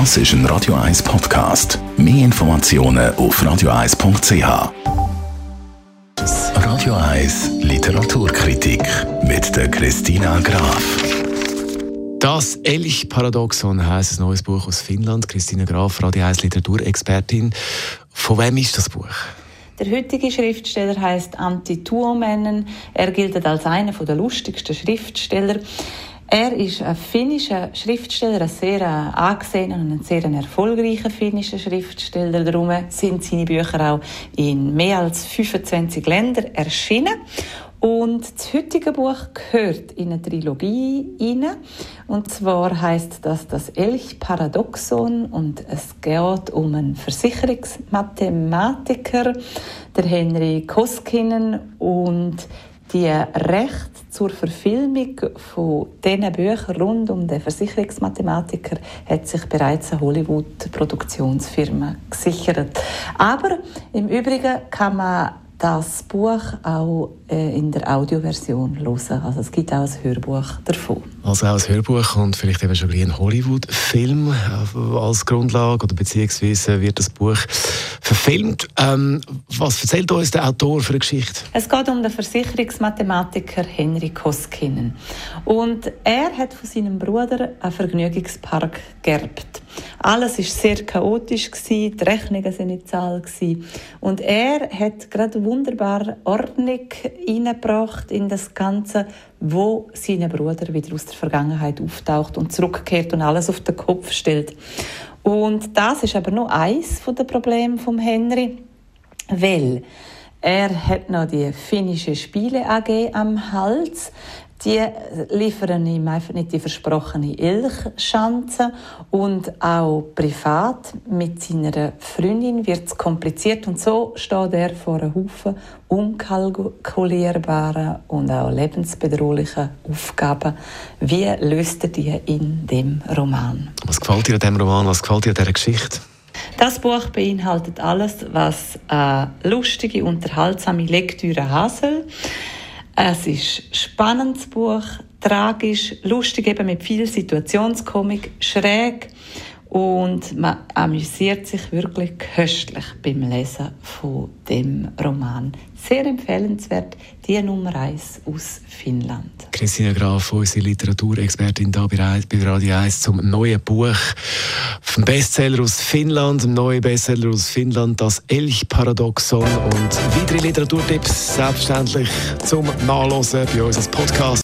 Das ist ein Radio 1 Podcast. Mehr Informationen auf radio1.ch. Radio 1 Literaturkritik mit der Christina Graf. Das Elch-Paradoxon heisst ein neues Buch aus Finnland. Christina Graf, Radio 1 Literaturexpertin. Von wem ist das Buch? Der heutige Schriftsteller heißt Antti Tuomännen. Er gilt als einer der lustigsten Schriftsteller. Er ist ein finnischer Schriftsteller, ein sehr angesehener und ein sehr erfolgreicher finnischer Schriftsteller. Darum sind seine Bücher auch in mehr als 25 Ländern erschienen. Und das heutige Buch gehört in eine Trilogie hinein. Und zwar heißt das das Elch-Paradoxon und es geht um einen Versicherungsmathematiker, der Henry Koskinen und die Rechte zur Verfilmung von diesen Büchern rund um den Versicherungsmathematiker hat sich bereits eine Hollywood-Produktionsfirma gesichert. Aber im Übrigen kann man das Buch auch äh, in der Audioversion hören. Also es gibt auch ein Hörbuch davon. Also auch ein Hörbuch und vielleicht eben schon ein Hollywood-Film äh, als Grundlage oder beziehungsweise wird das Buch verfilmt. Ähm, was erzählt uns der Autor für eine Geschichte? Es geht um den Versicherungsmathematiker Henry Koskinen. Und er hat von seinem Bruder einen Vergnügungspark geerbt. Alles ist sehr chaotisch gewesen, die Rechnungen sind nicht zahl und er hat gerade wunderbar Ordnung hineingebracht in das Ganze, wo sein Bruder wieder aus der Vergangenheit auftaucht und zurückkehrt und alles auf den Kopf stellt. Und das ist aber nur eins der Probleme vom Henry, weil er hat noch die finnische Spiele AG am Hals die liefern ihm einfach nicht die versprochene Ilchschanze und auch privat mit seiner Freundin wird es kompliziert und so steht er vor einem Haufen unkalkulierbaren und auch lebensbedrohlichen Aufgaben. Wie löst er die in dem Roman? Was gefällt dir an diesem Roman? Was gefällt dir an dieser Geschichte? Das Buch beinhaltet alles, was eine lustige, unterhaltsame Lektüre soll. Es ist ein spannendes Buch, tragisch, lustig, eben mit viel Situationskomik, schräg und man amüsiert sich wirklich köstlich beim Lesen von dem Roman. Sehr empfehlenswert, die Nummer 1 aus Finnland. Christina Graf, unsere Literaturexpertin hier bei Radio 1 zum neuen Buch vom Bestseller aus Finnland, dem neuen Bestseller aus Finnland, das Elch-Paradoxon und weitere Literaturtipps selbstverständlich zum Nachlesen bei uns als Podcast.